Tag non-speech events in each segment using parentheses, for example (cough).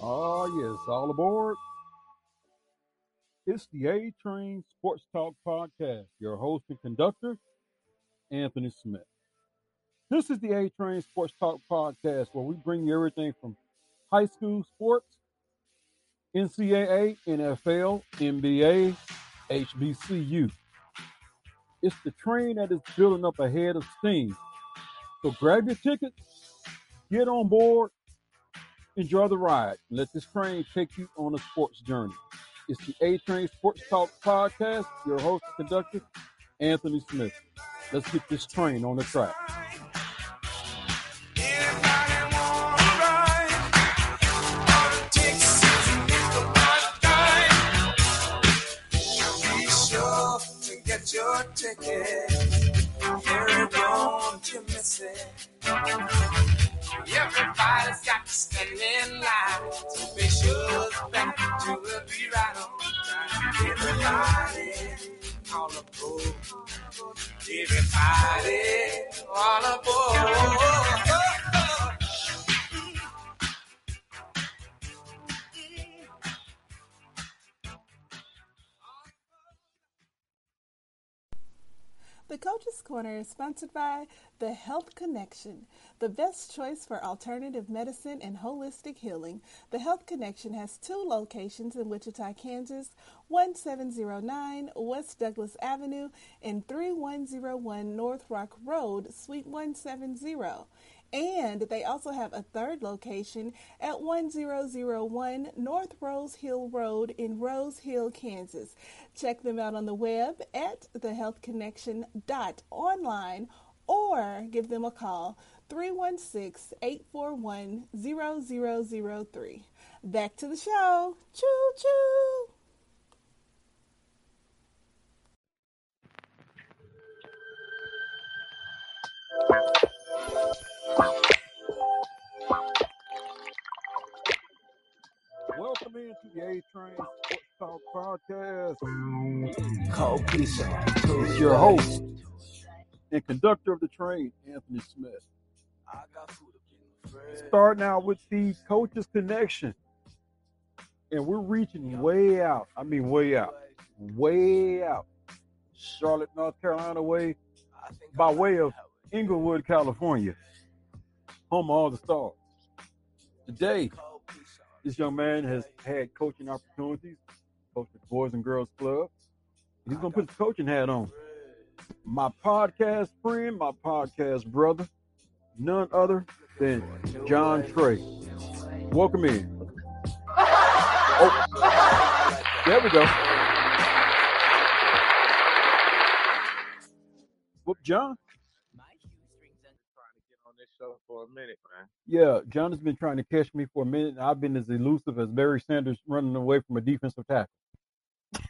Oh, yes, all aboard. It's the A Train Sports Talk Podcast. Your host and conductor, Anthony Smith. This is the A Train Sports Talk Podcast where we bring you everything from high school sports, NCAA, NFL, NBA, HBCU. It's the train that is building up ahead of steam. So grab your tickets, get on board, enjoy the ride, and let this train take you on a sports journey. It's the A Train Sports Talk Podcast. Your host and conductor, Anthony Smith. Let's get this train on the track. To your ticket. You miss it. Everybody's got to stand in line to be sure that you will be right on time. Everybody all aboard. Everybody all aboard. The Coach's Corner is sponsored by The Health Connection, the best choice for alternative medicine and holistic healing. The Health Connection has two locations in Wichita, Kansas 1709 West Douglas Avenue and 3101 North Rock Road, Suite 170. And they also have a third location at 1001 North Rose Hill Road in Rose Hill, Kansas. Check them out on the web at thehealthconnection.online or give them a call 316 841 0003. Back to the show. Choo choo. Welcome into the A Train Sports Talk Podcast. Cold pizza. It's your host and conductor of the train, Anthony Smith. I got food up in the fridge. Starting out with the Coaches Connection. And we're reaching way out. I mean, way out. Way out. Charlotte, North Carolina way, by way of. Inglewood, California. Home of all the stars. Today, this young man has had coaching opportunities, coached at the Boys and Girls Club. He's going to put his coaching hat on. My podcast friend, my podcast brother, none other than John Trey. Welcome in. Oh, there we go. Whoop, John. Trying to get on this show for a minute, man. Yeah, John has been trying to catch me for a minute. and I've been as elusive as Barry Sanders running away from a defensive tackle. (laughs)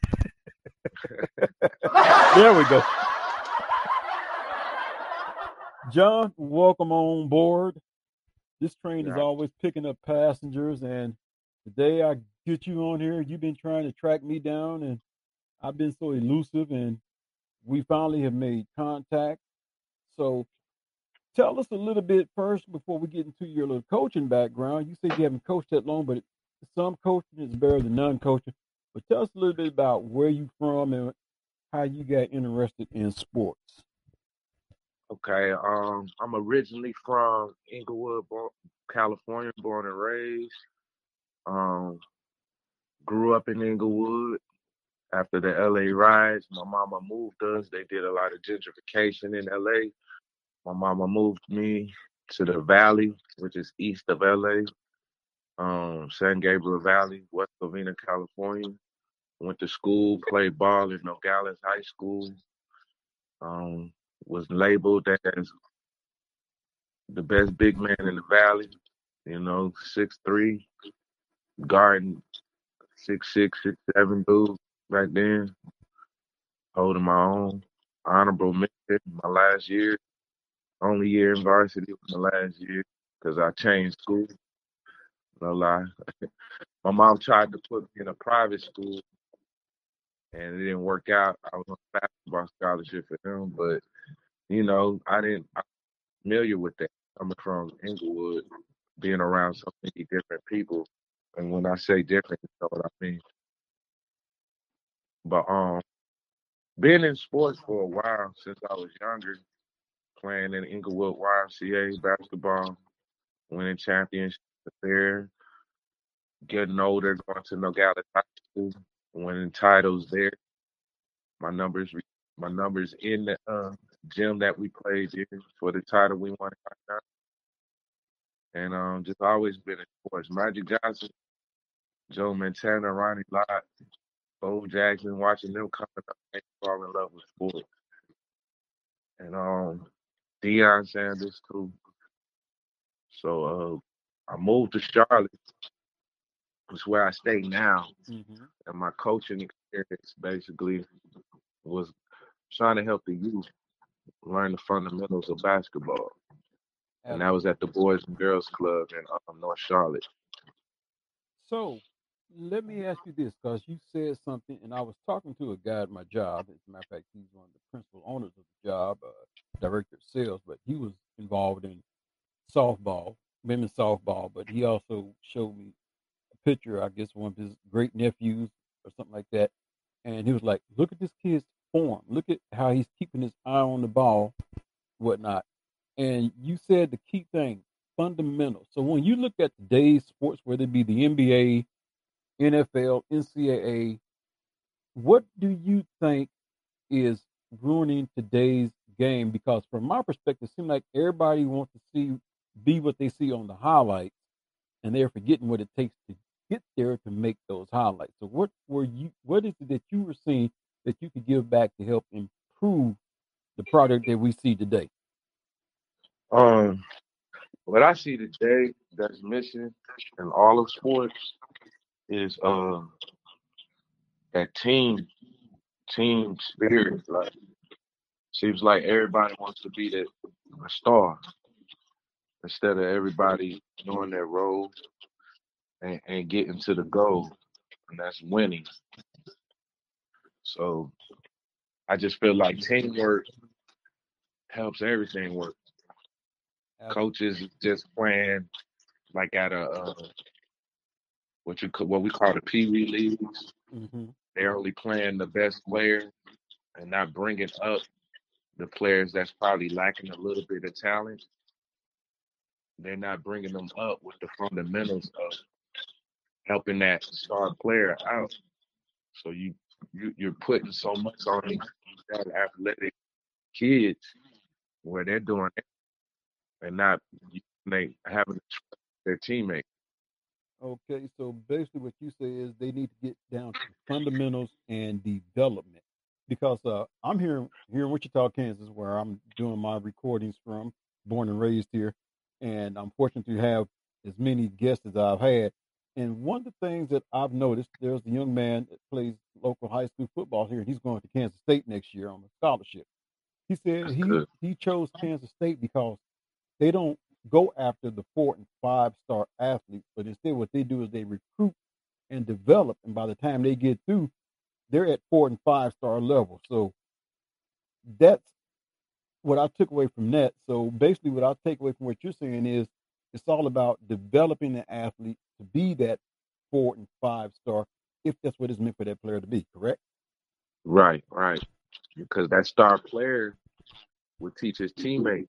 there we go. John, welcome on board. This train is always picking up passengers, and today I get you on here. You've been trying to track me down, and I've been so elusive, and we finally have made contact. So, tell us a little bit first before we get into your little coaching background. You said you haven't coached that long, but some coaching is better than none coaching. But tell us a little bit about where you from and how you got interested in sports. Okay, um, I'm originally from Inglewood, California, born and raised. Um, grew up in Inglewood. After the LA riots, my mama moved us. They did a lot of gentrification in LA. My mama moved me to the Valley, which is east of LA, um, San Gabriel Valley, West Covina, California. Went to school, played ball at Nogales High School. Um, was labeled as the best big man in the valley. You know, six three, guarding six six, six seven dude back then, holding my own. Honorable mention my last year, only year in varsity was my last year because I changed school. No lie. (laughs) my mom tried to put me in a private school and it didn't work out. I was on a basketball scholarship for them, but you know, I didn't I'm familiar with that coming from Inglewood, being around so many different people And when I say different, you know what I mean. But um, being in sports for a while since I was younger, playing in Inglewood YMCA basketball, winning championships there, getting older, going to Nogales High School, winning titles there. My numbers, my numbers in the uh, gym that we played in for the title we won. And um, just always been in sports. Magic Johnson, Joe Montana, Ronnie Lott, Bo Jackson, watching them coming up, me fall in love with sports. And um, Deion Sanders too. So uh, I moved to Charlotte, which is where I stay now. Mm-hmm. And my coaching experience basically was trying to help the youth learn the fundamentals of basketball. And that was at the Boys and Girls Club in um, North Charlotte. So let me ask you this, because you said something, and I was talking to a guy at my job. As a matter of fact, he's one of the principal owners of the job, uh, director of sales, but he was involved in softball, women's softball. But he also showed me a picture, I guess, one of his great nephews or something like that. And he was like, "Look at this kid's form. Look at how he's keeping his eye on the ball, whatnot." And you said the key thing, fundamental. So when you look at today's sports, whether it be the NBA, NFL, NCAA, what do you think is ruining today's game? Because from my perspective, it seems like everybody wants to see be what they see on the highlights, and they're forgetting what it takes to get there to make those highlights. So what were you what is it that you were seeing that you could give back to help improve the product that we see today? Um, what I see today that's missing in all of sports is uh that team team spirit. Like seems like everybody wants to be the a star instead of everybody knowing their role and, and getting to the goal, and that's winning. So I just feel like teamwork helps everything work. Coaches just playing like at a uh, what you ca- what we call the Pee Wee leagues. Mm-hmm. They're only playing the best players and not bringing up the players that's probably lacking a little bit of talent. They're not bringing them up with the fundamentals of helping that star player out. So you, you you're putting so much on these these young athletic kids where they're doing it and not they having to trust their teammates. Okay, so basically what you say is they need to get down to fundamentals and development. Because uh, I'm here here in Wichita, Kansas, where I'm doing my recordings from, born and raised here, and I'm fortunate to have as many guests as I've had. And one of the things that I've noticed, there's a young man that plays local high school football here, and he's going to Kansas State next year on a scholarship. He said That's he good. he chose Kansas State because they don't go after the four and five star athletes, but instead what they do is they recruit and develop, and by the time they get through, they're at four and five star level. So that's what I took away from that. So basically, what I take away from what you're saying is it's all about developing the athlete to be that four and five star, if that's what it's meant for that player to be. Correct? Right, right. Because that star player would teach his teammate,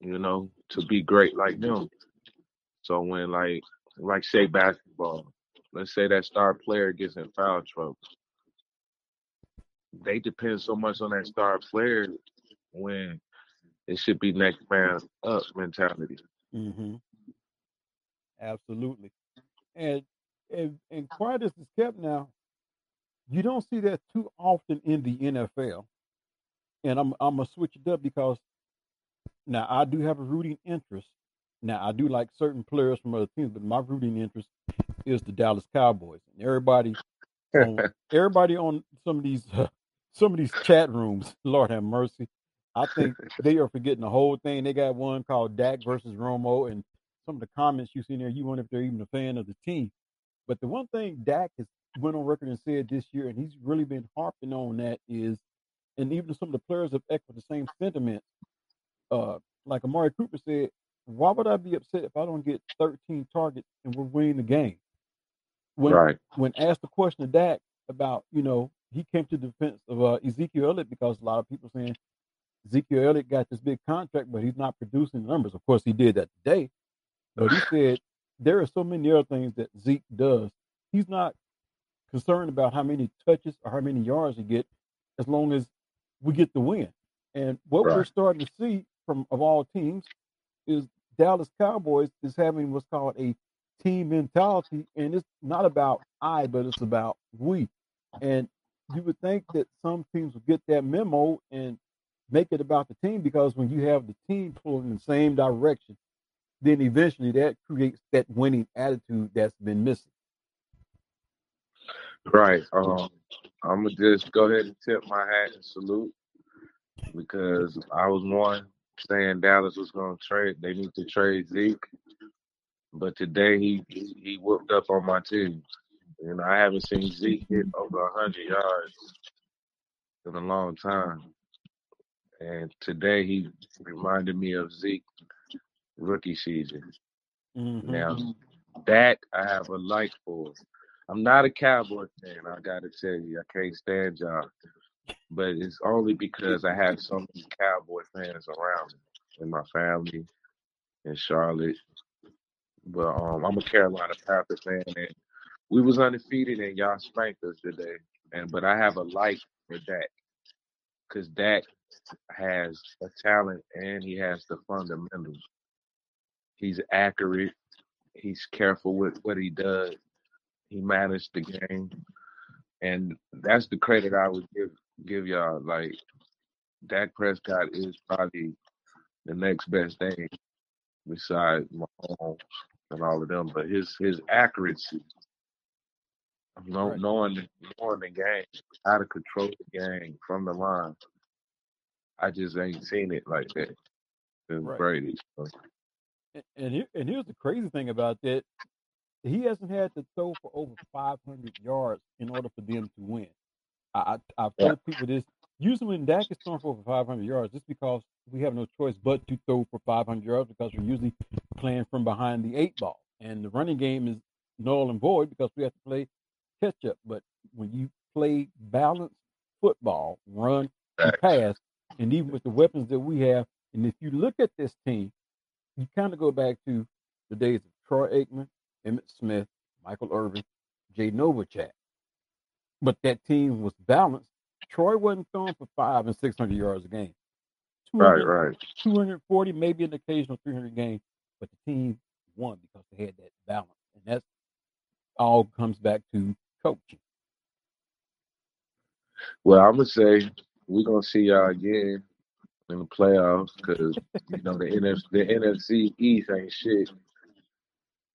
you know, to be great like them. So when like like say basketball, let's say that star player gets in foul trouble. They depend so much on that star player when it should be next man up mentality. Mm-hmm. Absolutely. And and and quiet as it's kept now, you don't see that too often in the NFL. And I'm I'm gonna switch it up because now I do have a rooting interest. Now I do like certain players from other teams, but my rooting interest is the Dallas Cowboys. And everybody on (laughs) everybody on some of these (laughs) some of these chat rooms, (laughs) Lord have mercy. I think they are forgetting the whole thing. They got one called Dak versus Romo, and some of the comments you see in there, you wonder if they're even a fan of the team. But the one thing Dak has went on record and said this year, and he's really been harping on that is, and even some of the players have echoed the same sentiment. Uh, like Amari Cooper said, why would I be upset if I don't get 13 targets and we're winning the game? when Right. when asked the question of Dak about, you know, he came to the defense of uh, Ezekiel Elliott because a lot of people saying Ezekiel Elliott got this big contract, but he's not producing the numbers. Of course, he did that today, but he said there are so many other things that Zeke does. He's not concerned about how many touches or how many yards he get, as long as we get the win. And what we're starting to see from of all teams is Dallas Cowboys is having what's called a team mentality, and it's not about I, but it's about we. And you would think that some teams would get that memo and make it about the team because when you have the team pulling in the same direction, then eventually that creates that winning attitude that's been missing. Right. Um, I'm gonna just go ahead and tip my hat and salute because I was one saying Dallas was gonna trade. They need to trade Zeke, but today he he, he whooped up on my team. You know, I haven't seen Zeke hit over hundred yards in a long time, and today he reminded me of Zeke rookie season. Mm-hmm. Now, Dak, I have a like for. I'm not a Cowboy fan. I gotta tell you, I can't stand y'all. But it's only because I have so many Cowboy fans around me in my family in Charlotte. But um, I'm a Carolina Panthers fan, and we was undefeated, and y'all spanked us today. And but I have a like for Dak because Dak has a talent and he has the fundamentals. He's accurate. He's careful with what he does. He managed the game, and that's the credit I would give give y'all. Like Dak Prescott is probably the next best thing besides Mahomes and all of them. But his his accuracy, know, Right. knowing the, knowing the game, how to control the game from the line, I just ain't seen it like that since Right. Brady. So, And and, here, and here's the crazy thing about that: he hasn't had to throw for over 500 yards in order for them to win. I, I I've yeah, told people this. Usually, when Dak is throwing for over 500 yards, it's because we have no choice but to throw for 500 yards because we're usually playing from behind the eight ball, and the running game is null and void because we have to play catch up. But when you play balanced football, run and pass, and even with the weapons that we have, and if you look at this team, you kind of go back to the days of Troy Aikman, Emmitt Smith, Michael Irvin, Jay Novacek. But that team was balanced. Troy wasn't throwing for five and 600 yards a game. Right, right. 240, maybe an occasional 300 game, but the team won because they had that balance. And that's all comes back to coaching. Well, I'm gonna say we're gonna see y'all again in the playoffs because you know the NFC the NFC East ain't shit,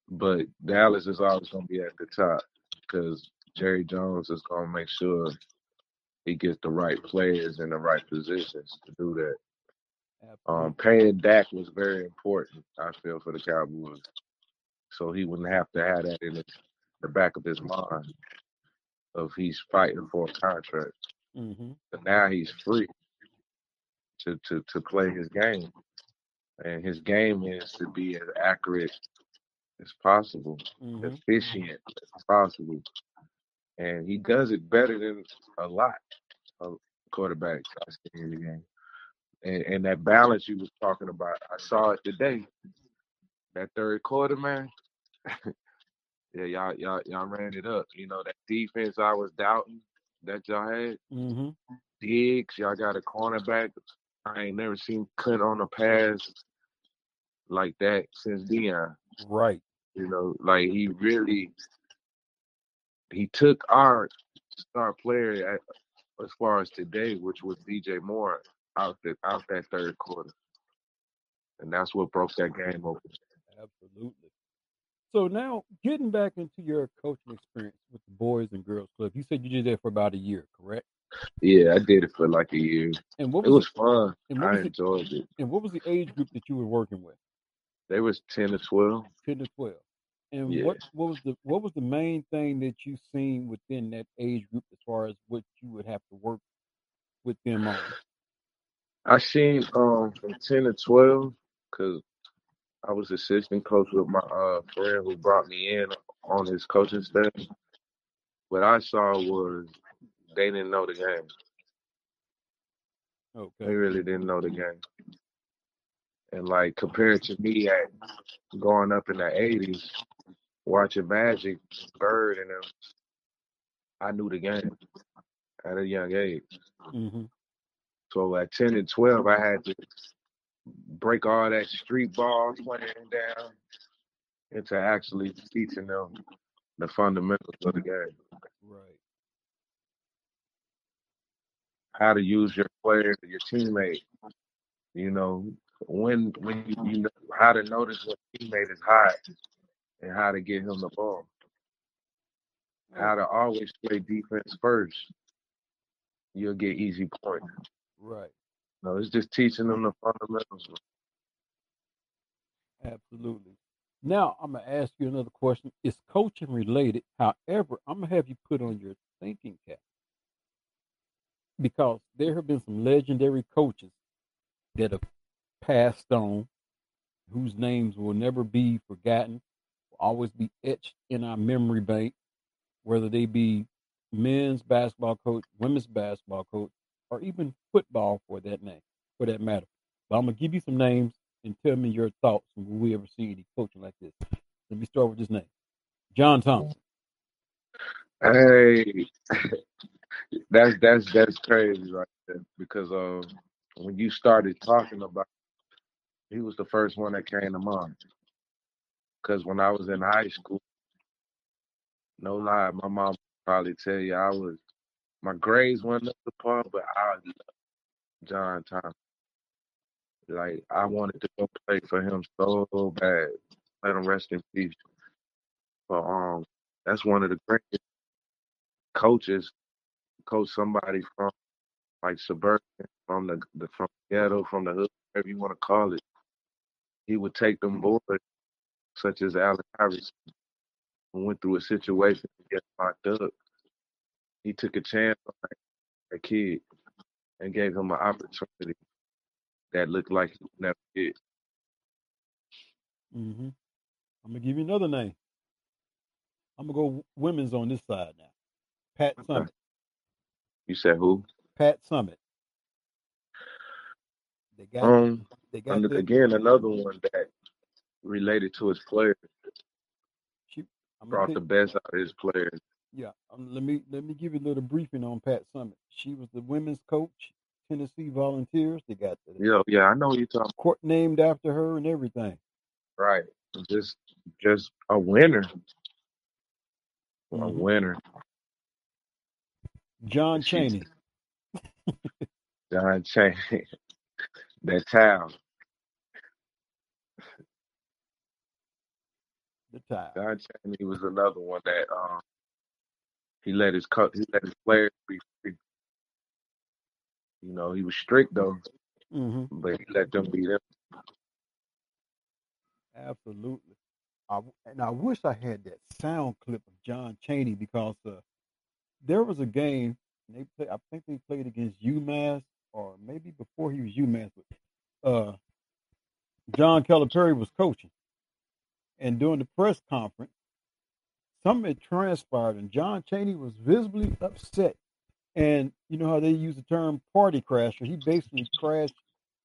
but Dallas is always gonna be at the top because Jerry Jones is gonna make sure he gets the right players in the right positions to do that. Um, paying Dak was very important, I feel, for the Cowboys, so he wouldn't have to have that in the, back of his mind of he's fighting for a contract. hmm But now he's free to, to, to play his game. And his game is to be as accurate as possible, hmm efficient as possible. And he does it better than a lot of quarterbacks I've seen in the game. And, and that balance you was talking about, I saw it today. That third quarter, man. (laughs) yeah, y'all, y'all, y'all ran it up. You know that defense I was doubting that y'all had. hmm Diggs, y'all got a cornerback. I ain't never seen cut on a pass like that since Deion. Right. You know, like he really he took our star player at, as far as today, which was DJ Moore, out the out that third quarter, and that's what broke that game open. Absolutely. So now, getting back into your coaching experience with the Boys and Girls Club, you said you did that for about a year, correct? Yeah, I did it for like a year. And what It was was fun. And what I was enjoyed it. And what was the age group that you were working with? They was ten to twelve. Ten to twelve. And Yeah. what what was the what was the main thing that you seen within that age group as far as what you would have to work with them on? I seen um from ten to twelve because I was assistant coach with my uh, friend who brought me in on his coaching staff. What I saw was they didn't know the game. Okay. They really didn't know the game. And like compared to me at growing up in the '80s, watching Magic, Bird, and them, I knew the game at a young age. hmm So at 10 and 12, I had to break all that street ball playing down into actually teaching them the fundamentals of the game. Right. How to use your player, your teammate. You know, when when you, you know how to notice when teammate is hot and how to get him the ball. How to always play defense first. You'll get easy points. Right. No, it's just teaching them the fundamentals. Absolutely. Now I'm gonna ask you another question. It's coaching related. However, I'm gonna have you put on your thinking cap because there have been some legendary coaches that have passed on, whose names will never be forgotten, always be etched in our memory bank, whether they be men's basketball coach, women's basketball coach, or even football for that name, for that matter. But I'm gonna give you some names and tell me your thoughts will we ever see any coaching like this. Let me start with this name. John Thompson. Hey, (laughs) that's that's that's crazy right there. Because uh, when you started talking about, he was the first one that came to mind. Because when I was in high school, no lie, my mom probably tell you I was my grades weren't up to par, but I loved John Thomas. Like I wanted to go play for him so bad. Let him rest in peace. But um, that's one of the greatest coaches. Coach somebody from like suburban, from the, the from the ghetto, from the hood, whatever you want to call it. He would take them boys, such as Allen Iverson, who went through a situation to get locked up. He took a chance on that kid and gave him an opportunity that looked like he never get. hmm I'm gonna give you another name. I'm gonna go women's on this side now. Pat Summitt. You said who? Pat Summitt. They got Um, they got and again, another one that related to his players, she. I'm gonna brought take the best out of his players. yeah. Um, let me let me give you a little briefing on Pat Summitt. She was the women's coach, Tennessee Volunteers. They got the Yeah, yeah, I know what you're talking court named after her and everything. about. Right. Just just a winner. A hmm winner. John She Chaney. (laughs) John Chaney. (laughs) that towel. The tie. John Chaney was another one that um he let his co- he let his players be free. You know, he was strict though, hmm but he let them be them. Absolutely. I, and I wish I had that sound clip of John Chaney because uh, there was a game and they play, I think they played against UMass or maybe before he was UMass, but uh, John Calipari was coaching, and during the press conference, something had transpired, and John Chaney was visibly upset. And you know how they use the term party crasher? He basically crashed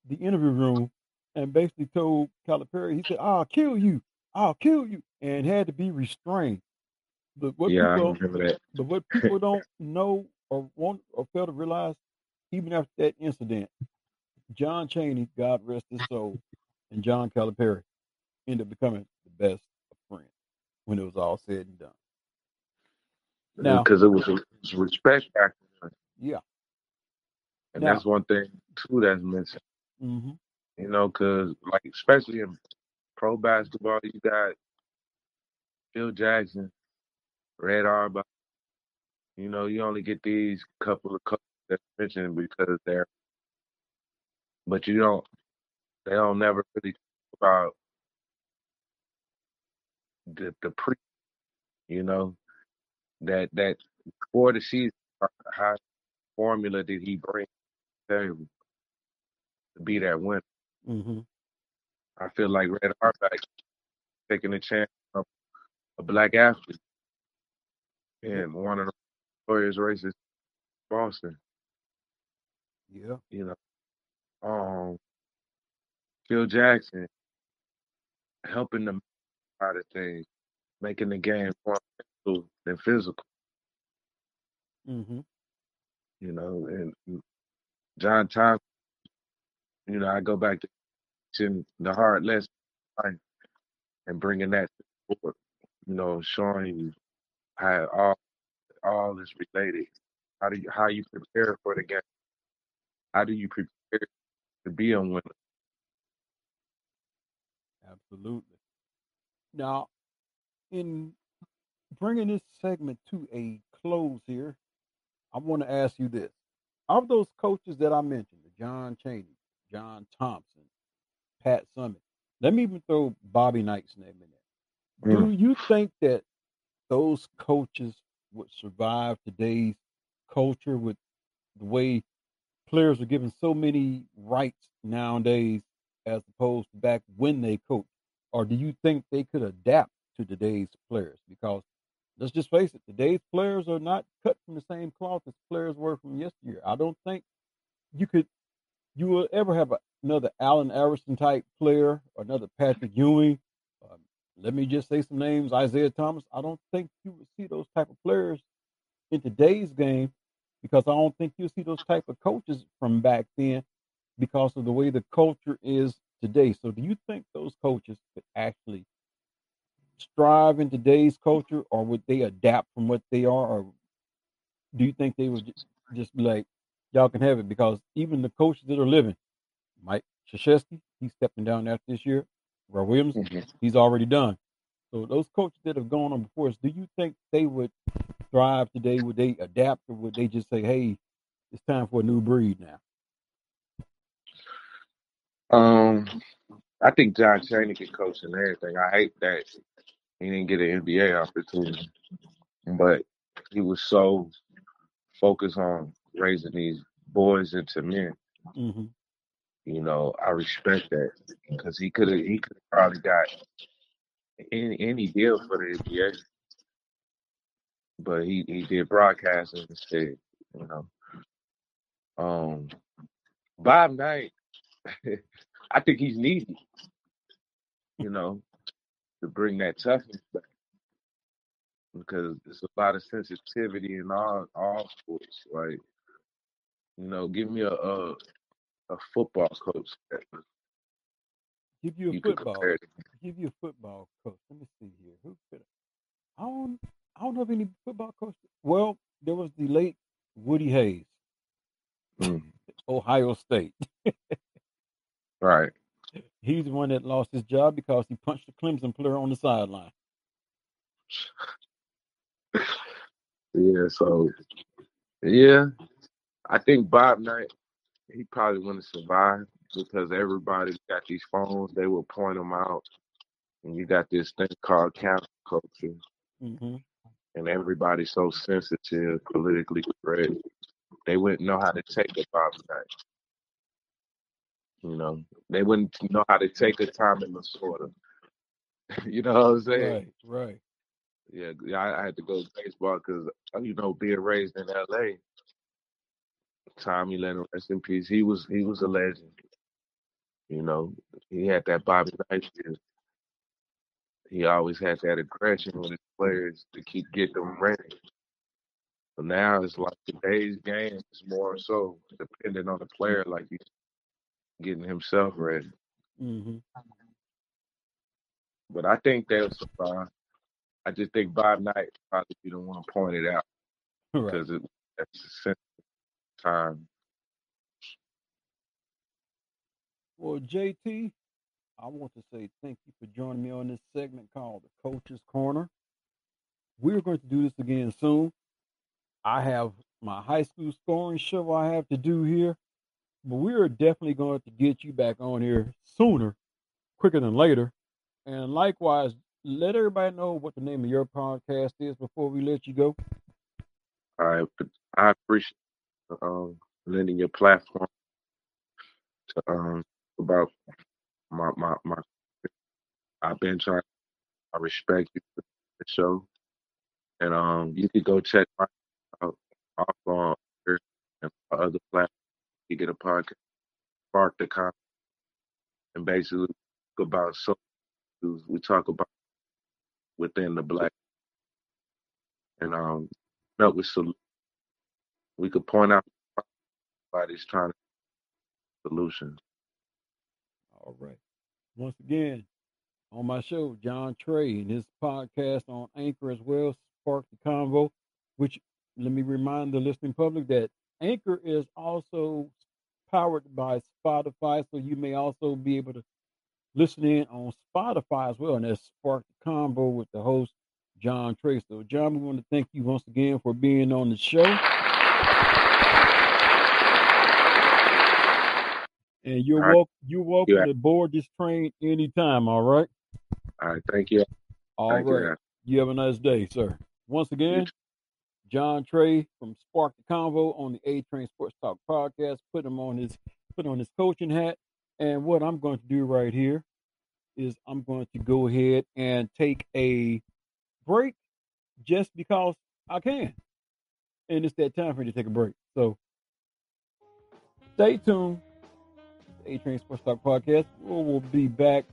the interview room and basically told Calipari, he said, "I'll kill you, I'll kill you," and had to be restrained. But what Yeah, people but what (laughs) people don't know or want or fail to realize, even after that incident, John Chaney, God rest his soul, and John Calipari ended up becoming best of friends when it was all said and done. Now, Because it was it was respect factor. yeah. And Now, that's one thing too that's missing. hmm You know, because like especially in pro basketball, you got Phil Jackson, Red Auerbach. You know, you only get these couple of coaches that mentioned because they're, but you don't. They don't never really talk about the the pre. You know that that for the season, how formula did he bring to the table to be that winner? hmm I feel like Red Auerbach taking a chance of a black athlete in one of the Warriors races, Boston. Yeah. You know, um, Phil Jackson helping them out of things, making the game more mental than physical. Mm-hmm. You know, and John Thompson. You know, I go back to teaching the hard lesson and bringing that to the board. You know, showing you how all all is related. How do you how you prepare for the game? How do you prepare to be a winner? Absolutely. Now, in bringing this segment to a close here, I want to ask you this. Of those coaches that I mentioned, the John Chaney, John Thompson, Pat Summitt, let me even throw Bobby Knight's name in there. Do Mm. you think that those coaches would survive today's culture with the way players are given so many rights nowadays as opposed to back when they coached? Or do you think they could adapt to today's players? Because let's just face it, today's players are not cut from the same cloth as players were from yesteryear. I don't think you could you will ever have a, another Allen Iverson type player another Patrick Ewing. Um, let me just say some names: Isiah Thomas. I don't think you would see those type of players in today's game because I don't think you'll see those type of coaches from back then because of the way the culture is today. So, do you think those coaches could actually strive in today's culture, or would they adapt from what they are, or do you think they would just, just be like, y'all can have it? Because even the coaches that are living, Mike Krzyzewski, he's stepping down after this year. Roy Williams, Mhm. he's already done. So those coaches that have gone on before us, do you think they would thrive today? Would they adapt, or would they just say, "Hey, it's time for a new breed now"? Um, I think John Chaney can coach and everything. I hate that he didn't get an NBA opportunity, but he was so focused on raising these boys into men. hmm You know, I respect that because he could have he could have probably got any any deal for the NBA, but he he did broadcasting instead. You know, um, Bob Knight, (laughs) I think he's needed. You know, to bring that toughness back because it's a lot of sensitivity in all all sports. Like, you know, give me a a, a football coach that Give you a you football. Give you a football coach. Let me see here. Who could? I don't. I don't know of any football coach. Well, there was the late Woody Hayes, Mm, Ohio State. (laughs) right. He's the one that lost his job because he punched a Clemson player on the sideline. Yeah. So yeah, I think Bob Knight he probably wouldn't survive because everybody got these phones. They will point them out, and you got this thing called cancel culture, hmm and everybody's so sensitive, politically correct. They wouldn't know how to take a Bob Knight. You know, they wouldn't know how to take a Tommy Lasorda. you know what I'm saying? Right, right. Yeah, yeah, I, I had to go to baseball because uh, you know being raised in L.A. Tommy Lennon, rest in peace. He was he was a legend. You know, he had that Bobby Knight. He always had that aggression with his players to keep get them ready. But now it's like today's game is more so dependent on the player, like he's getting himself ready. hmm But I think they'll survive. I just think Bob Knight probably be the one pointed out (laughs) Right. because it, that's a sensitive time. Well, JT, I want to say thank you for joining me on this segment called the Coach's Corner. We're going to do this again soon. I have my high school scoring show I have to do here, but we are definitely going to get you back on here sooner, quicker than later. And likewise, let everybody know what the name of your podcast is before we let you go. Right, I appreciate um, lending your platform to um about my my my I've been trying. I respect you for the show, and um, you could go check my out off on and other platforms. You get a podcast, Spark the Con, and basically talk about issues. We talk about within the black and um, up with solutions. We could point out somebody's trying to solutions. All right. Once again, on my show, John Trey and his podcast on Anchor as well, Spark the Convo, which let me remind the listening public that Anchor is also powered by Spotify, so you may also be able to listen in on Spotify as well. And that's Spark the Convo with the host, John Trey. So, John, we want to thank you once again for being on the show. And you're right. welcome. You're welcome Yeah. to board this train anytime. All right. All right. Thank you. All Thank right. you. You have a nice day, sir. Once again, John Trey from Spark the Convo on the A Train Sports Talk podcast. Put him on his put on his coaching hat. And what I'm going to do right here is I'm going to go ahead and take a break just because I can. And it's that time for me to take a break. So stay tuned. A Train Sports Talk podcast. We will be back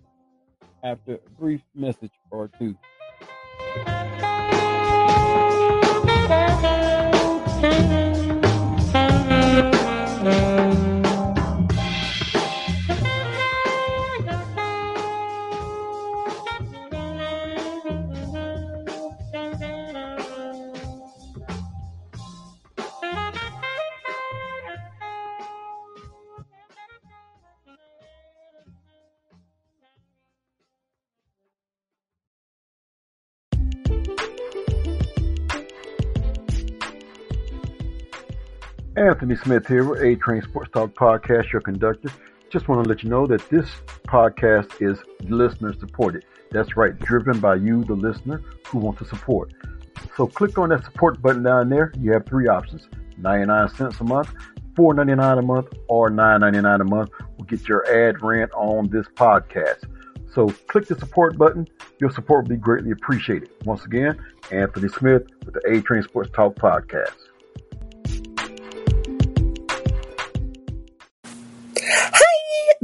after a brief message or two. Thank (laughs) you. Anthony Smith here with A Train Sports Talk Podcast, your conductor. Just want to let you know that this podcast is listener supported. That's right, driven by you, the listener, who want to support. So click on that support button down there. You have three options 99 cents a month, $4.99 a month, or $9.99 a month will get your ad rent on this podcast. So click the support button. Your support will be greatly appreciated. Once again, Anthony Smith with the A Train Sports Talk Podcast.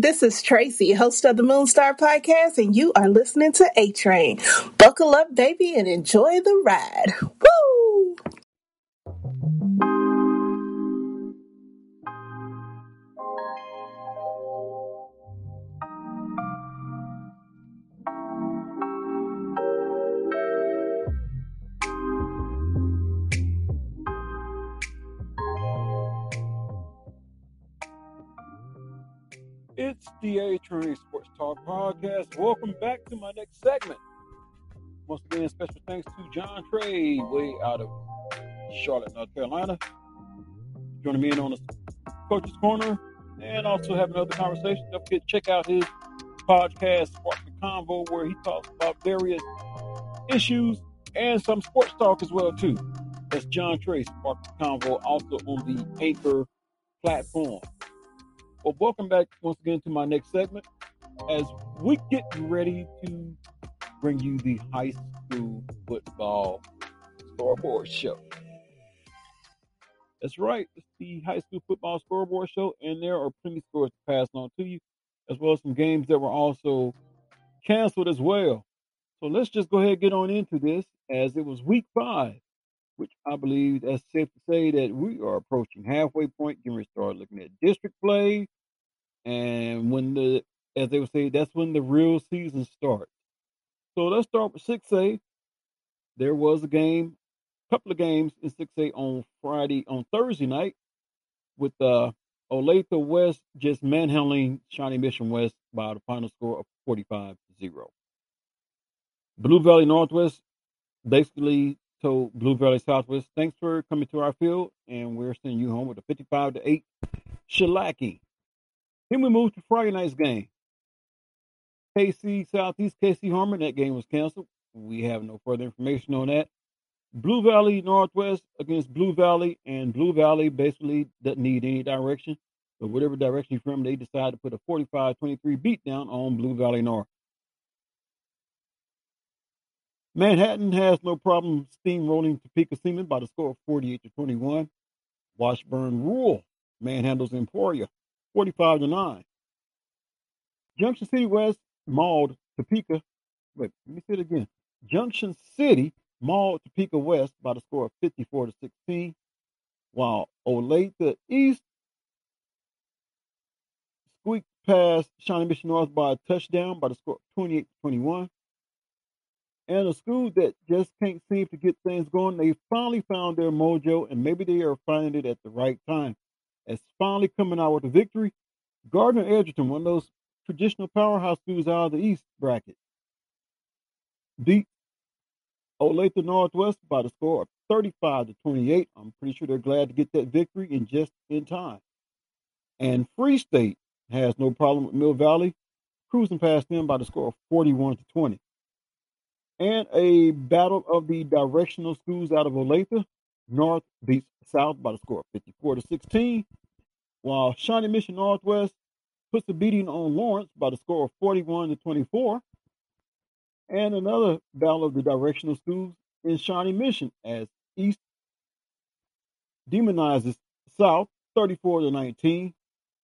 This is Tracy, host of the Moonstar Podcast, and you are listening to A Train. Buckle up, baby, and enjoy the ride. Woo! The Sports Talk Podcast. Welcome back to my next segment. Once again, special thanks to John Trey, way out of Charlotte, North Carolina, joining me in on the Coach's Corner and also having another conversation. Don't forget to check out his podcast, Spark the Convo, where he talks about various issues and some sports talk as well, too. That's John Trey, Spark the Convo, also on the Anchor platform. Well, welcome back once again to my next segment as we get ready to bring you the high school football scoreboard show. That's right, it's the high school football scoreboard show, and there are plenty scores to pass on to you, as well as some games that were also canceled as well. So let's just go ahead and get on into this as it was week five, which I believe that's safe to say that we are approaching halfway point. Can we start looking at district play, and when the as they would say, that's when the real season starts. So let's start with 6A. There was a game, a couple of games in 6A on Friday, on Thursday night, with uh, Olathe West just manhandling Shawnee Mission West by the final score of 45 0. Blue Valley Northwest basically told Blue Valley Southwest, thanks for coming to our field, and we're sending you home with a 55 to 8 shellacking. Then we moved to Friday night's game. KC Southeast, KC Harmon, that game was canceled. We have no further information on that. Blue Valley Northwest against Blue Valley, and Blue Valley basically doesn't need any direction. But whatever direction you're from, they decided to put a 45 23 beat down on Blue Valley North. Manhattan has no problem steamrolling Topeka Seaman by the score of 48 to 21. Washburn Rural manhandles Emporia 45 to 9. Junction City West mauled Topeka. Wait, let me say it again. Junction City mauled Topeka West by the score of 54 to 16, while Olathe East squeaked past Shawnee Mission North by a touchdown by the score of 28 to 21. And a school that just can't seem to get things going, they finally found their mojo, and maybe they are finding it at the right time. It's finally coming out with a victory. Gardner Edgerton, one of those traditional powerhouse schools out of the East bracket, beat Olathe Northwest by the score of 35 to 28. I'm pretty sure they're glad to get that victory in just in time. And Free State has no problem with Mill Valley, cruising past them by the score of 41 to 20. And a battle of the directional schools out of Olathe. North beats South by the score of 54 to 16, while Shawnee Mission Northwest puts a beating on Lawrence by the score of 41 to 24. And another battle of the directional schools in Shawnee Mission as East demonizes South 34 to 19,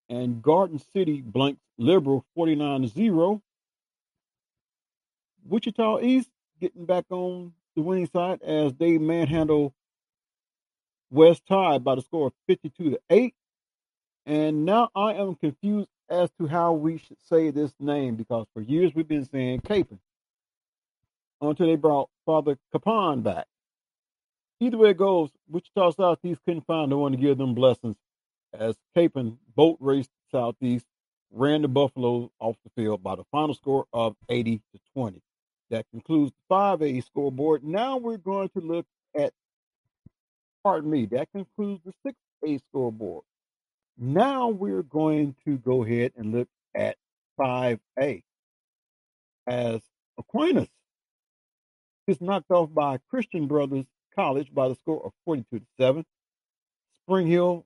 and Garden City blanks Liberal 49 to 0. Wichita East getting back on the winning side as they manhandle West Tide by the score of 52 to 8. And now I am confused as to how we should say this name because for years we've been saying Kapaun until they brought Father Kapaun back. Either way it goes, Wichita Southeast couldn't find no one to give them blessings as Kapaun boat raced Southeast, ran the Buffalo off the field by the final score of 80 to 20. That concludes the 5A scoreboard. Now we're going to look at, pardon me, that concludes the 6A scoreboard. Now we're going to go ahead and look at 5A as Aquinas is knocked off by Christian Brothers College by the score of 42 to 7. Spring Hill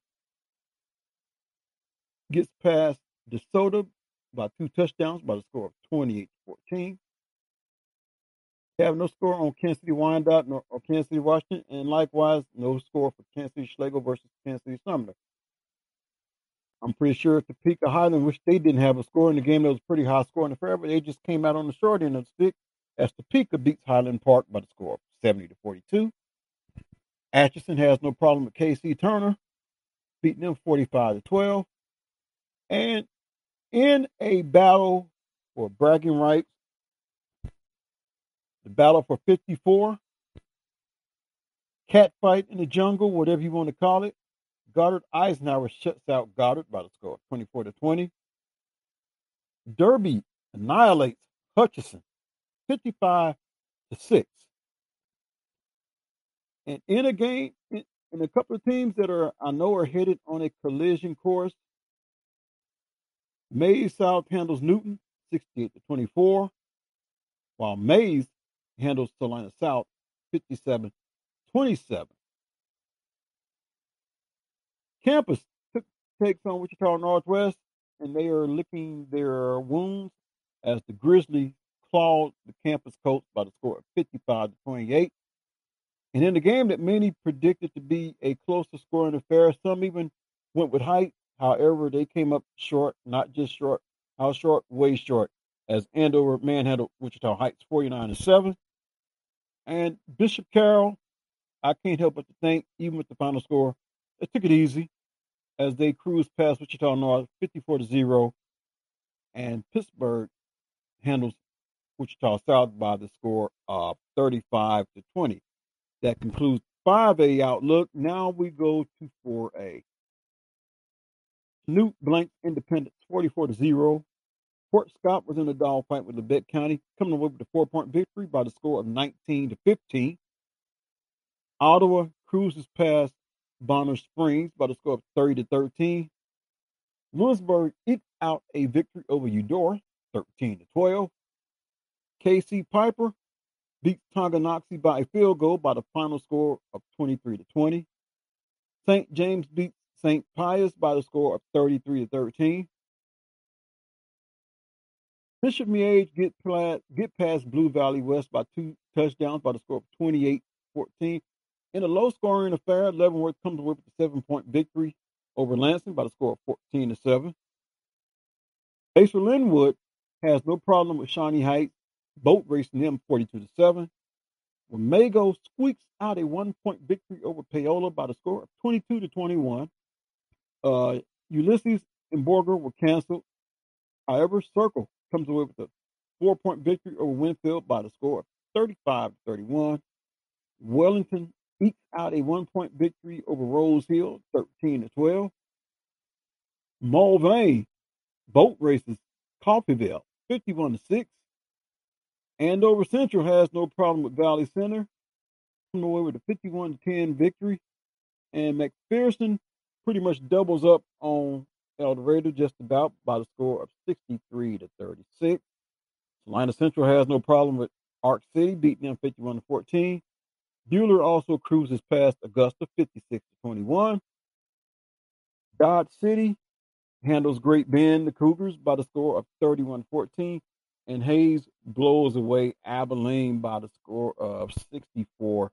gets past DeSoto by two touchdowns by the score of 28 to 14. Have no score on Kansas City Wyandotte nor or Kansas City Washington, and likewise no score for Kansas City Schlagle versus Kansas City Sumner. I'm pretty sure Topeka Highland, which they didn't have a score in the game that was pretty high score in the fair, but they just came out on the short end of the stick as Topeka beats Highland Park by the score of 70 to 42. Atchison has no problem with KC Turner, beating them 45 to 12. And in a battle for bragging rights, the battle for 54, cat fight in the jungle, whatever you want to call it, Goddard Eisenhower shuts out Goddard by the score 24 to 20. Derby annihilates Hutchinson 55 to 6. And in a game, in, a couple of teams that are I know are headed on a collision course, Maize South handles Newton 68 to 24, while Maize handles Salina South 57 27. Campus took, takes on Wichita Northwest, and they are licking their wounds as the Grizzlies clawed the campus coach by the score of 55 to 28. And in the game that many predicted to be a closer scoring affair, some even went with height. However, they came up short, not just short, how short, way short, as Andover manhandled Wichita Heights 49 to 7. And Bishop Carroll, I can't help but to think, even with the final score, they took it easy as they cruised past Wichita North 54 to 0. And Pittsburg handles Wichita South by the score of 35 to 20. That concludes 5A outlook. Now we go to 4A. Newt blank Independence 44 to 0. Fort Scott was in a dogfight with Labette County, coming away with a four point victory by the score of 19 to 15. Ottawa cruises past Bonner Springs by the score of 30 to 13. Louisburg eked out a victory over Eudora, 13 to 12. KC Piper beats Tonganoxie by a field goal by the final score of 23 to 20. St. James beats St. Pius by the score of 33 to 13. Bishop Miege get, get past Blue Valley West by two touchdowns by the score of 28 14. In a low scoring affair, Leavenworth comes away with a seven point victory over Lansing by the score of 14 to 7. Acer Linwood has no problem with Shawnee Heights, boat racing them 42 to 7. Wamego squeaks out a one point victory over Paola by the score of 22 to 21. Uh, Ulysses and Borger were canceled. However, Circle comes away with a four point victory over Winfield by the score of 35 to 31. Wellington ekes out a one point victory over Rose Hill 13 to 12. Mulvane boat races Coffeyville 51 to 6. Andover Central has no problem with Valley Center. Coming away with a 51 to 10 victory. And McPherson pretty much doubles up on El Dorado just about by the score of 63 to 36. Salina Central has no problem with Ark City beating them 51 to 14. Buhler also cruises past Augusta 56 to 21. Dodge City handles Great Bend, the Cougars, by the score of 31 14. And Hays blows away Abilene by the score of 64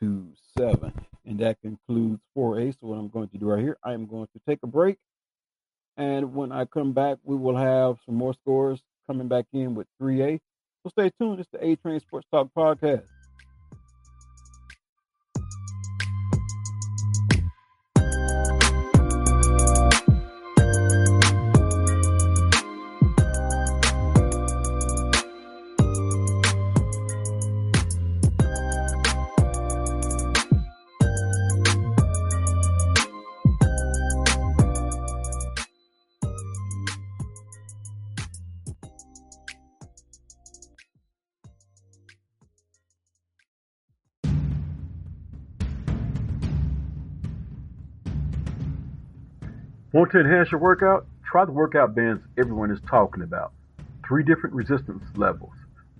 to 7. And that concludes 4A. So, what I'm going to do right here, I am going to take a break. And when I come back, we will have some more scores coming back in with 3A. So, stay tuned. It's the A Train Sports Talk Podcast. Want to enhance your workout? Try the workout bands everyone is talking about. Three different resistance levels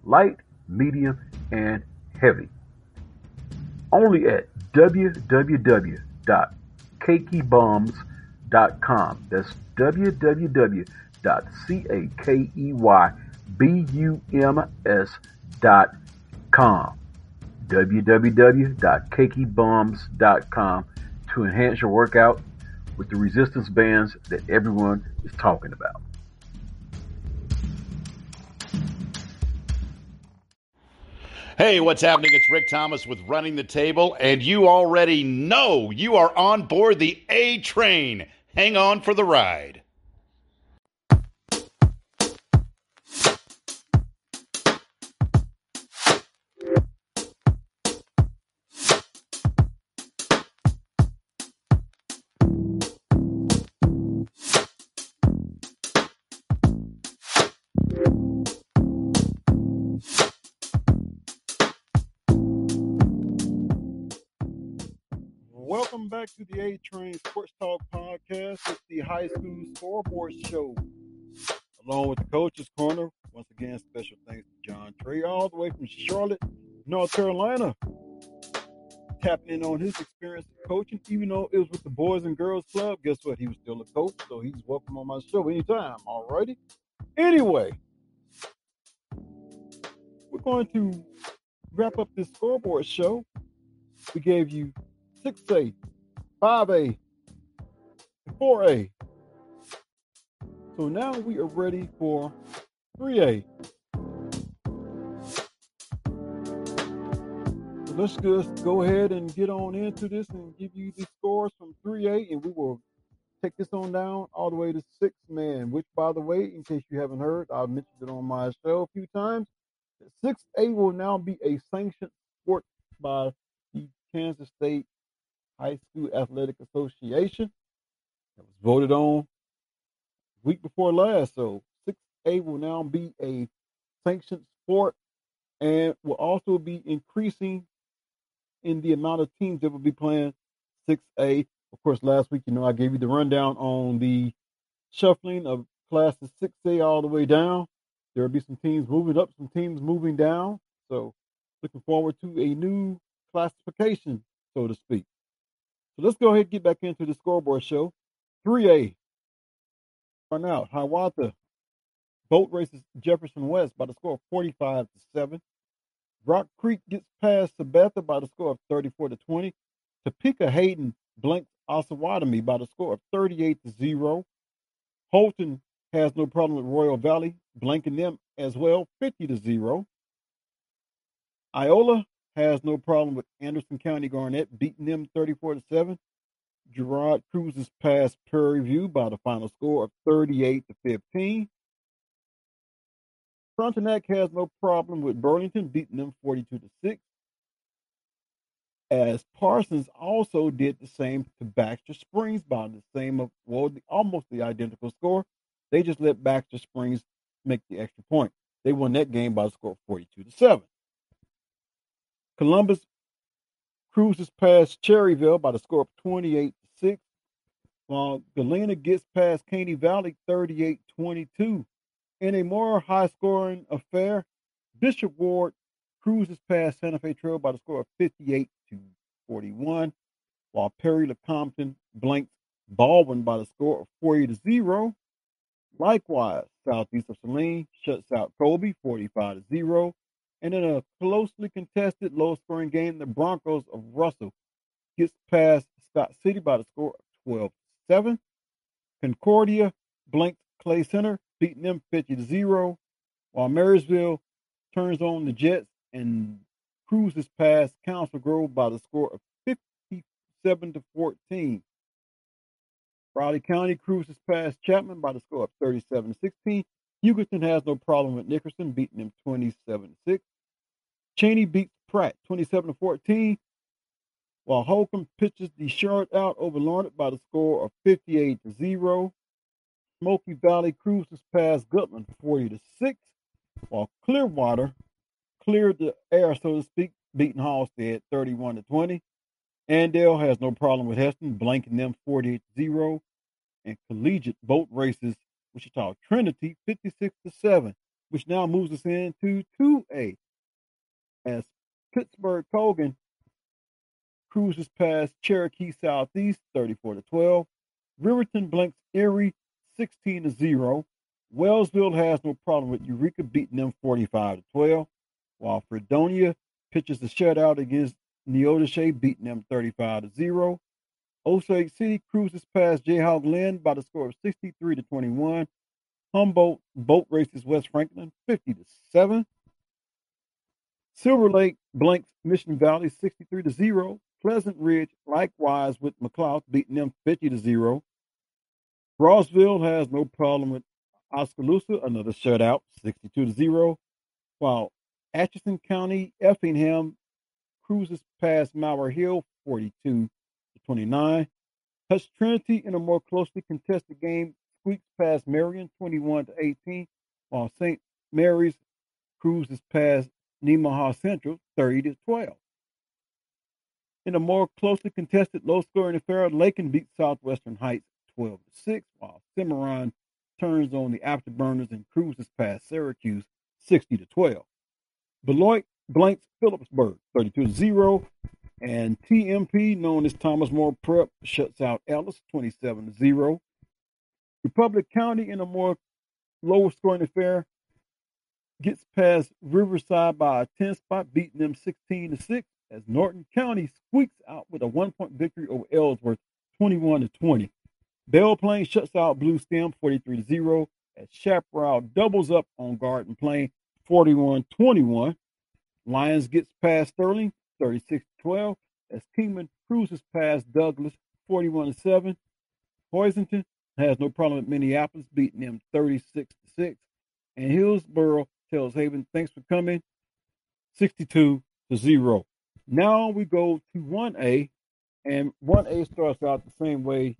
light, medium, and heavy. Only at www.cakeybums.com. That's www.cakeybums.com. www.cakeybums.com to enhance your workout with the resistance bands that everyone is talking about. Hey, what's happening? It's Rick Thomas with Running the Table, and you already know you are on board the A train. Hang on for the ride. Welcome back to the A Train Sports Talk Podcast. It's the high school scoreboard show. Along with the coaches corner. Once again, special thanks to John Trey, all the way from Charlotte, North Carolina. Tapping in on his experience coaching, even though it was with the Boys and Girls Club. Guess what? He was still a coach, so he's welcome on my show anytime. Alrighty. Anyway, we're going to wrap up this scoreboard show. We gave you 6A, 5A, and 4A. So now we are ready for 3A. So let's just go ahead and get on into this and give you the scores from 3A, and we will take this on down all the way to six man, which, by the way, in case you haven't heard, I've mentioned it on my show a few times. 6A will now be a sanctioned sport by the Kansas State High School Athletic Association. That was voted on week before last. So 6A will now be a sanctioned sport and will also be increasing in the amount of teams that will be playing 6A. Of course, last week, you know, I gave you the rundown on the shuffling of classes 6A all the way down. There will be some teams moving up, some teams moving down. So, looking forward to a new classification, so to speak. So let's go ahead and get back into the scoreboard show. 3A. Right out. Hiawatha boat races Jefferson West by the score of 45 to 7. Rock Creek gets past Sabetha by the score of 34 to 20. Topeka Hayden blanks Osawatomie by the score of 38 to 0. Holton has no problem with Royal Valley, blanking them as well, 50 to 0. Iola has no problem with Anderson County Garnett, beating them 34 to 7. Girard cruises past Prairie View by the final score of 38 to 15. Frontenac has no problem with Burlington, beating them 42 to 6. As Parsons also did the same to Baxter Springs by the same, of- well, the, almost the identical score. They just let Baxter Springs make the extra point. They won that game by a score of 42 to 7. Columbus cruises past Cherryvale by the score of 28 to 6, while Galena gets past Caney Valley 38 22. In a more high scoring affair, Bishop Ward cruises past Santa Fe Trail by the score of 58 to 41, while Perry Lecompton blanks Baldwin by the score of 40 to 0. Likewise, southeast of Saline shuts out Colby 45 to 0. And in a closely contested, low scoring game, the Broncos of Russell gets past Scott City by the score of 12 7. Concordia blanks Clay Center, beating them 50 0, while Marysville turns on the Jets and cruises past Council Grove by the score of 57 to 14. Riley County cruises past Chapman by the score of 37 to 16. Hugoton has no problem with Nickerson, beating them 27 to 6. Cheney beats Pratt 27 to 14, while Holcomb pitches the short out over Larned by the score of 58 to 0. Smoky Valley cruises past Gutland 40 to 6, while Clearwater cleared the air, so to speak, beating Halstead 31 to 20. Andale has no problem with Hesston, blanking them 48 to 0. And collegiate boat races, Wichita Trinity 56 to 7, which now moves us into 2A. As Pittsburg Colgan cruises past Cherokee Southeast 34 to 12. Riverton blanks Erie 16 to 0. Wellsville has no problem with Eureka beating them 45 to 12, while Fredonia pitches a shutout against Neodesha beating them 35 to 0. Osage City cruises past Jayhawk Linn by the score of 63 to 21. Humboldt boat races West Franklin 50 to 7. Silver Lake blanks Mission Valley 63 to 0. Pleasant Ridge likewise with McLouth beating them 50 to 0. Rossville has no problem with Oskaloosa, another shutout, 62 to 0. While Atchison County, Effingham cruises past Maur Hill 42 to 29. Hutch Trinity in a more closely contested game squeaks past Marion 21 to 18, while St. Mary's cruises past Nemaha Central 30 to 12. In a more closely contested low scoring affair, Lakin beats Southwestern Heights 12 to 6, while Cimarron turns on the afterburners and cruises past Syracuse 60 to 12. Beloit blanks Phillipsburg 32 to 0, and TMP, known as Thomas More Prep, shuts out Ellis 27 to 0. Republic County, in a more lower scoring affair, gets past Riverside by a 10 spot, beating them 16 to 6, as Norton County squeaks out with a one point victory over Ellsworth 21 to 20. Belle Plaine shuts out Blue Stem 43 to 0, as Chaparral doubles up on Garden Plain 41 21. Lyons gets past Sterling 36 to 12, as Kingman cruises past Douglas 41 to 7. Hoisington has no problem with Minneapolis beating them 36 to 6. And Hillsboro tells Haven, thanks for coming, 62 to 0. Now we go to 1A, and 1A starts out the same way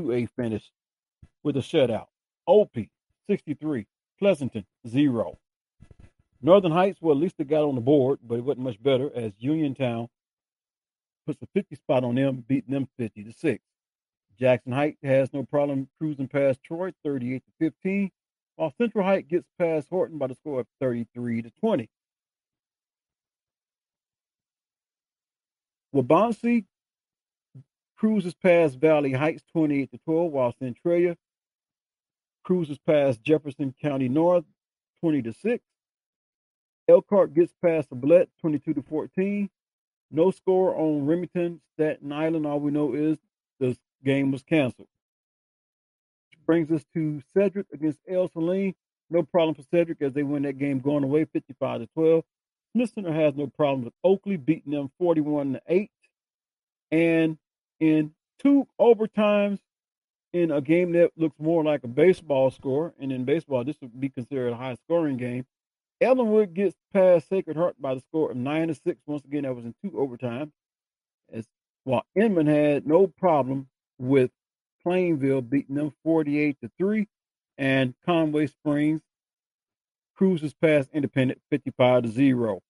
2A finished with a shutout. OP 63, Pleasanton 0. Northern Heights, well, at least they got on the board, but it wasn't much better as Uniontown puts a 50 spot on them, beating them 50 to 6. Jackson Heights has no problem cruising past Troy 38 to 15, while Central Heights gets past Horton by the score of 33 to 20. Wabaunsee cruises past Valley Heights 28 to 12, while Centralia cruises past Jefferson County North 20 to 6. Elkhart gets past Sublette 22 to 14. No score on Remington, Staten Island. All we know is the game was canceled. Which brings us to Cedric against El Saline. No problem for Cedric as they win that game going away 55 to 12. Smith Center has no problem with Oakley beating them 41 to 8. And in two overtimes in a game that looks more like a baseball score, and in baseball, this would be considered a high scoring game. Ellinwood gets past Sacred Heart by the score of nine to six. Once again, that was in two overtime. As while Inman had no problem with Plainville beating them 48 to 3, and Conway Springs cruises past Independent 55 to 0.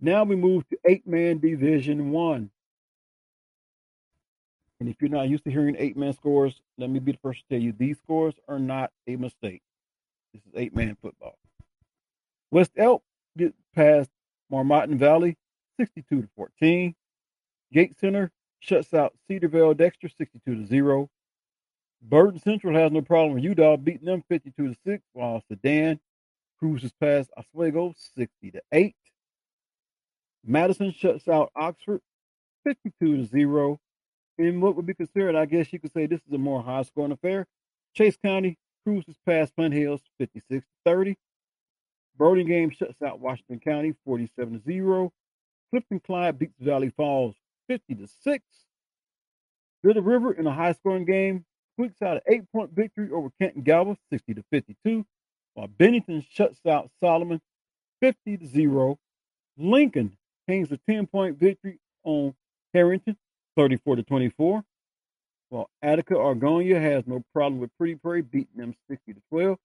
Now we move to eight man division one. And if you're not used to hearing eight man scores, let me be the first to tell you these scores are not a mistake. This is eight man football. West Elk gets past Marmaton Valley 62 to 14. Gate Center shuts out Cedarville Dexter 62 to 0. Burton Central has no problem with Udall beating them 52 to 6, while Sedan cruises past Oswego 60 to 8. Madison shuts out Oxford 52 to 0. In what would be considered, I guess you could say this is a more high scoring affair. Chase County cruises past Flint Hills 56 to 30. Burlingame shuts out Washington County 47 0. Clifton Clyde beats Valley Falls 50 to 6. Bitter River in a high scoring game squeaks out an eight point victory over Canton Galva 60 to 52. While Bennington shuts out Solomon 50 to 0. Lincoln hangs a 10 point victory on Herington 34 to 24. While Attica Argonia has no problem with Pretty Prairie beating them 60 to 12.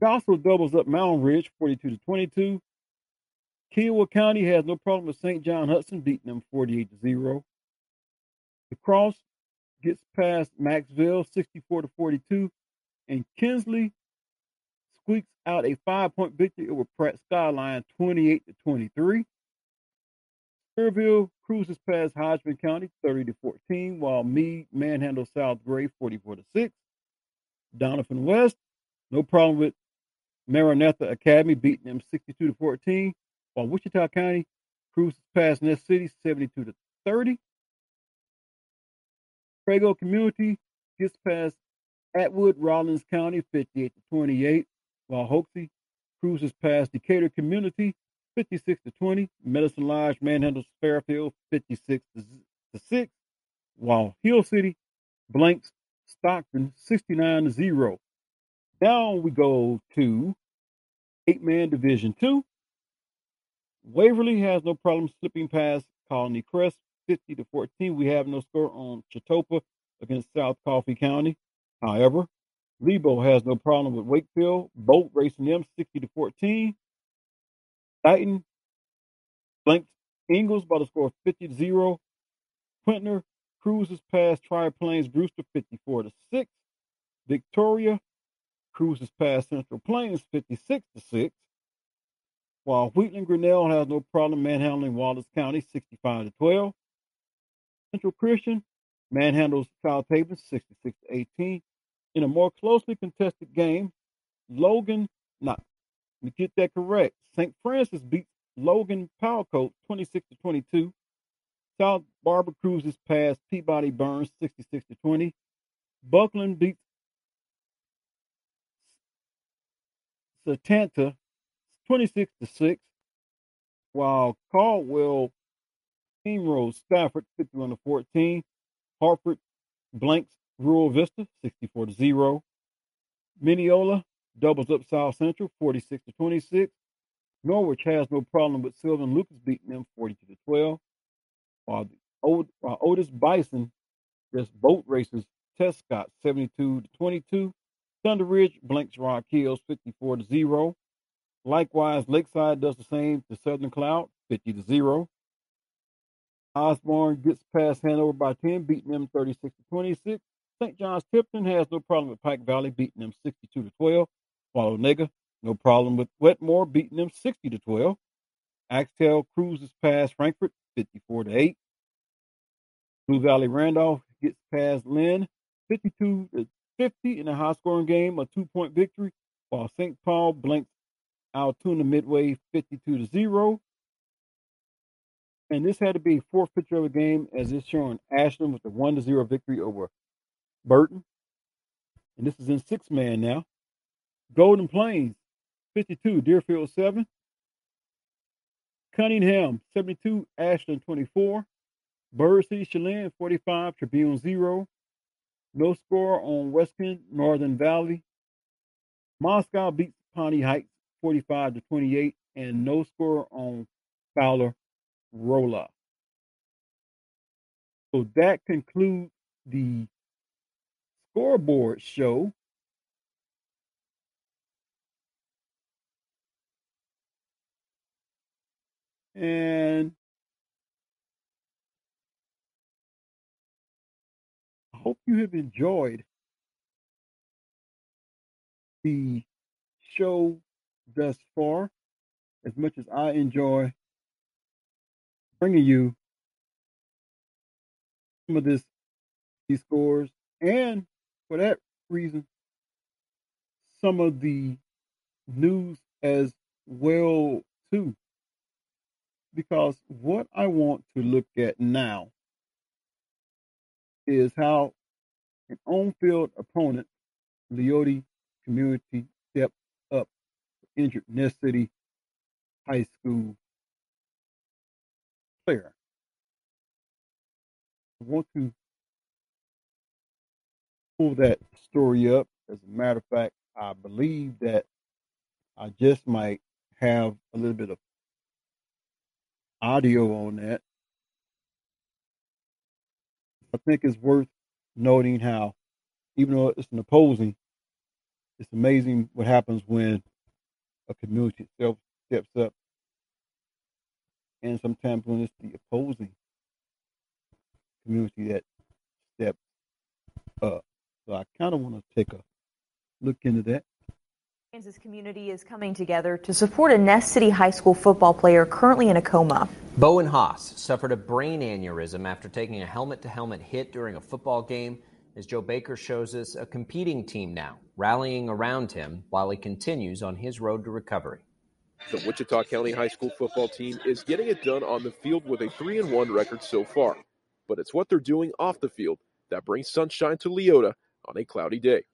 Gospel doubles up Mountain Ridge 42 to 22. Kiowa County has no problem with St. John Hudson beating them 48 to 0. The Cross gets past Macksville 64 to 42. And Kinsley squeaks out a five point victory over Pratt Skyline 28 to 23. Fairville cruises past Hodgman County 30 to 14, while Meade manhandles South Gray 44 to 6. Donovan West, no problem with Maranatha Academy beating them 62 to 14, while Wichita County cruises past Ness City 72 to 30. Prego Community gets past Atwood Rawlins County 58 to 28, while Hoxie cruises past Decatur Community 56 to 20. Medicine Lodge manhandles Fairfield 56 to 6, while Hill City blanks Stockton 69 to 0. Down we go to eight man division two. Waverly has no problem slipping past Colony Crest 50 to 14. We have no score on Chetopa against South Coffee County. However, Lebo has no problem with Wakefield, boat racing them 60 to 14. Titan blanked Ingalls by the score of 50 to 0. Quinter cruises past Tri Plains Brewster 54 to 6. Victoria cruises past Central Plains 56 to 6. While Wheatland Grinnell has no problem manhandling Wallace County 65 to 12. Central Christian manhandles South Haven 66 to 18. In a more closely contested game, Logan, not, let me get that correct. St. Francis beats Logan Powellcoat 26 to 22. South Barber cruises past Peabody Burns 66 to 20. Bucklin beats Satanta 26 to 6. While Caldwell steamrolls Stafford 51 to 14. Hartford blanks Rural Vista 64 to 0. Minneola doubles up South Central 46 to 26. Norwich has no problem with Sylvan Lucas beating them 42 to 12. While the old while Otis Bison just boat races Tescott 72 to 22. Thunder Ridge blanks Rock Hills 54 to 0. Likewise, Lakeside does the same to Southern Cloud 50 to 0. Osborne gets past Hanover by 10, beating them 36 to 26. St. John's Tipton has no problem with Pike Valley, beating them 62 to 12. While Onaga, no problem with Wetmore, beating them 60 to 12. Axtell cruises past Frankfort 54 to 8. Blue Valley Randolph gets past Linn 52 to 50 in a high scoring game, a two point victory, while St. Paul blanks Altoona Midway 52 to 0. And this had to be forfeiture of a game as it's showing Ashland with a 1 to 0 victory over Burton. And this is in six man now. Golden Plains 52, Deerfield 7. Cunningham 72, Ashland 24. Bird City Cheylin 45, Tribune 0. No score on Western Northern Valley. Moscow beats Pawnee Heights 45 to 28, and no score on Fowler Rolla. So that concludes the scoreboard show. And hope you have enjoyed the show thus far as much as I enjoy bringing you some of this these scores and for that reason some of the news as well too. Because what I want to look at now is how an on-field opponent, Leoti Community, stepped up for injured Ness City High School player. I want to pull that story up. As a matter of fact, I believe that I just might have a little bit of audio on that. I think it's worth noting how, even though it's an opposing, it's amazing what happens when a community itself steps up, and sometimes when it's the opposing community that steps up. So I kind of want to take a look into that. Kansas community is coming together to support a Ness City High School football player currently in a coma. Bowen Haas suffered a brain aneurysm after taking a helmet to helmet hit during a football game. As Joe Baker shows us, a competing team now rallying around him while he continues on his road to recovery. The Wichita County High School football team is getting it done on the field with a 3 and 1 record so far. But it's what they're doing off the field that brings sunshine to Leoti on a cloudy day.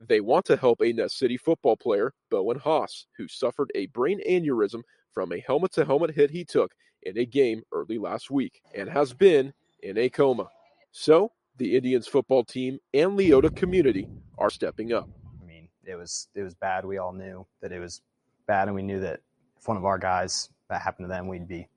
They want to help a Ness City football player, Bowen Haas, who suffered a brain aneurysm from a helmet to helmet hit he took in a game early last week and has been in a coma. So, the Indians football team and Leoti community are stepping up. I mean, it was it was bad. We all knew that it was bad, and we knew that if one of our guys that happened to them, we'd be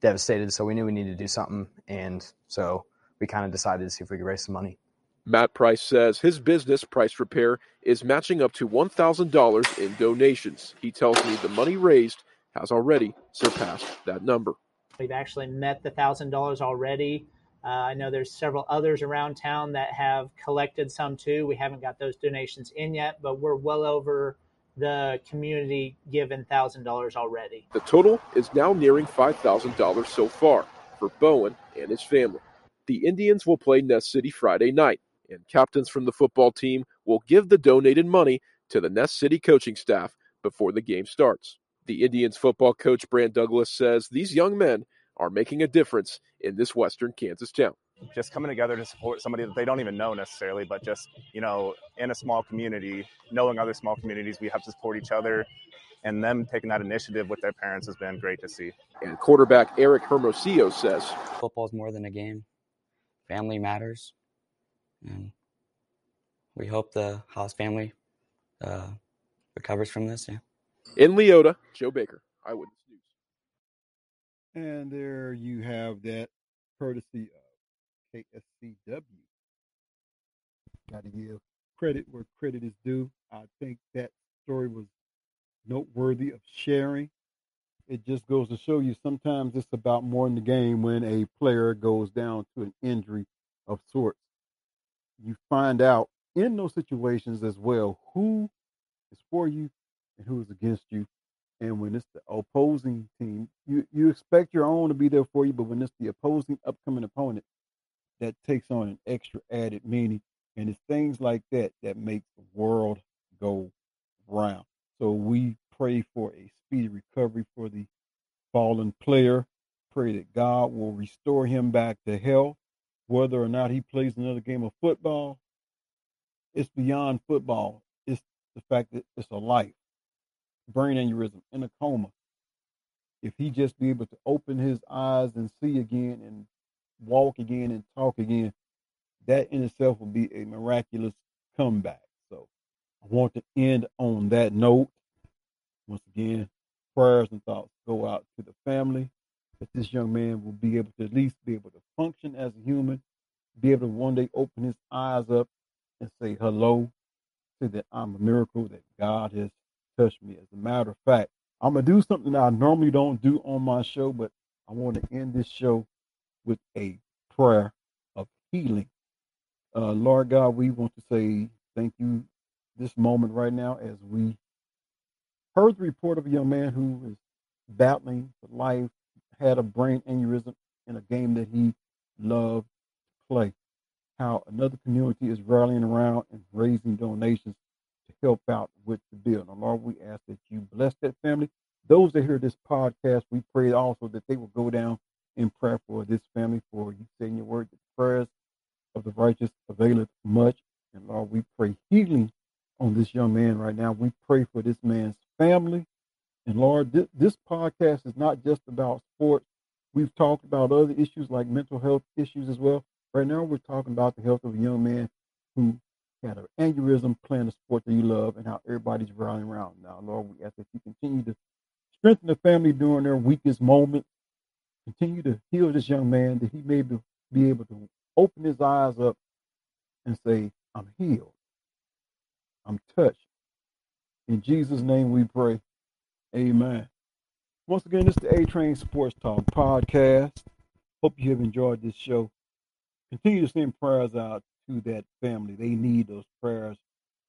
devastated. So we knew we needed to do something, and so we kind of decided to see if we could raise some money. Matt Price says his business, Price Repair, is matching up to $1,000 in donations. He tells me the money raised has already surpassed that number. We've actually met the $1,000 already. Uh, I know there's several others around town that have collected some too. We haven't got those donations in yet, but we're well over the community given $1,000 already. The total is now nearing $5,000 so far for Bowen and his family. The Indians will play Ness City Friday night and captains from the football team will give the donated money to the Ness City coaching staff before the game starts. The Indians football coach Brant Douglas says these young men are making a difference in this western Kansas town. Just coming together to support somebody that they don't even know necessarily, but just, you know, in a small community, knowing other small communities, we have to support each other. And them taking that initiative with their parents has been great to see. And quarterback Eric Hermosillo says Football is more than a game, family matters and we hope the Haas family uh, recovers from this. Yeah. In Leoti, Joe Baker, Eyewitness News. And there you have that courtesy of KSCW. Got to give credit where credit is due. I think that story was noteworthy of sharing. It just goes to show you sometimes it's about more in the game when a player goes down to an injury of sorts you find out in those situations as well who is for you and who is against you. And when it's the opposing team, you, you expect your own to be there for you, but when it's the opposing upcoming opponent, that takes on an extra added meaning. And it's things like that that make the world go round. So we pray for a speedy recovery for the fallen player. Pray that God will restore him back to health. Whether or not he plays another game of football, it's beyond football. It's the fact that it's a life. Brain aneurysm in a coma. If he just be able to open his eyes and see again and walk again and talk again, that in itself will be a miraculous comeback. So I want to end on that note. Once again, prayers and thoughts go out to the family that this young man will be able to at least be able to function as a human, be able to one day open his eyes up and say hello, say that I'm a miracle, that God has touched me. As a matter of fact, I'm gonna do something I normally don't do on my show, but I want to end this show with a prayer of healing. Uh, Lord God, we want to say thank you this moment right now as we heard the report of a young man who is battling for life, had a brain aneurysm in a game that he loved to play. How another community is rallying around and raising donations to help out with the bill. Now, Lord, we ask that you bless that family. Those that hear this podcast, we pray also that they will go down in prayer for this family. For you say in your word the prayers of the righteous availeth much. And Lord, we pray healing on this young man right now. We pray for this man's family. And Lord, this, this podcast is not just about sports. We've talked about other issues like mental health issues as well. Right now, we're talking about the health of a young man who had an aneurysm playing a sport that you love and how everybody's rallying around. Now, Lord, we ask that you continue to strengthen the family during their weakest moments. Continue to heal this young man that he may be able to open his eyes up and say, I'm healed. I'm touched. In Jesus' name we pray. Amen. Once again, this is the A Train Sports Talk podcast. Hope you have enjoyed this show. Continue to send prayers out to that family. They need those prayers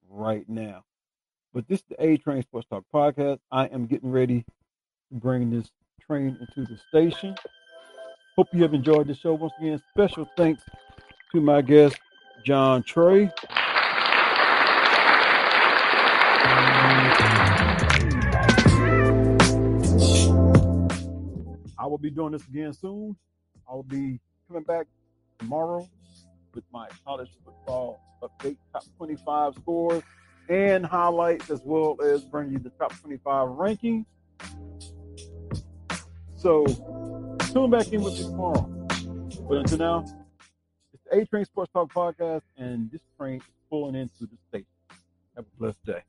right now. But this is the A Train Sports Talk podcast. I am getting ready to bring this train into the station. Hope you have enjoyed the show. Once again, special thanks to my guest, John Trey. Will be doing this again soon. I will be coming back tomorrow with my college football update top 25 scores and highlights, as well as bring you the top 25 rankings. So tune back in with me tomorrow. But until now, it's the A Train Sports Talk podcast, and this train is pulling into the station. Have a blessed day.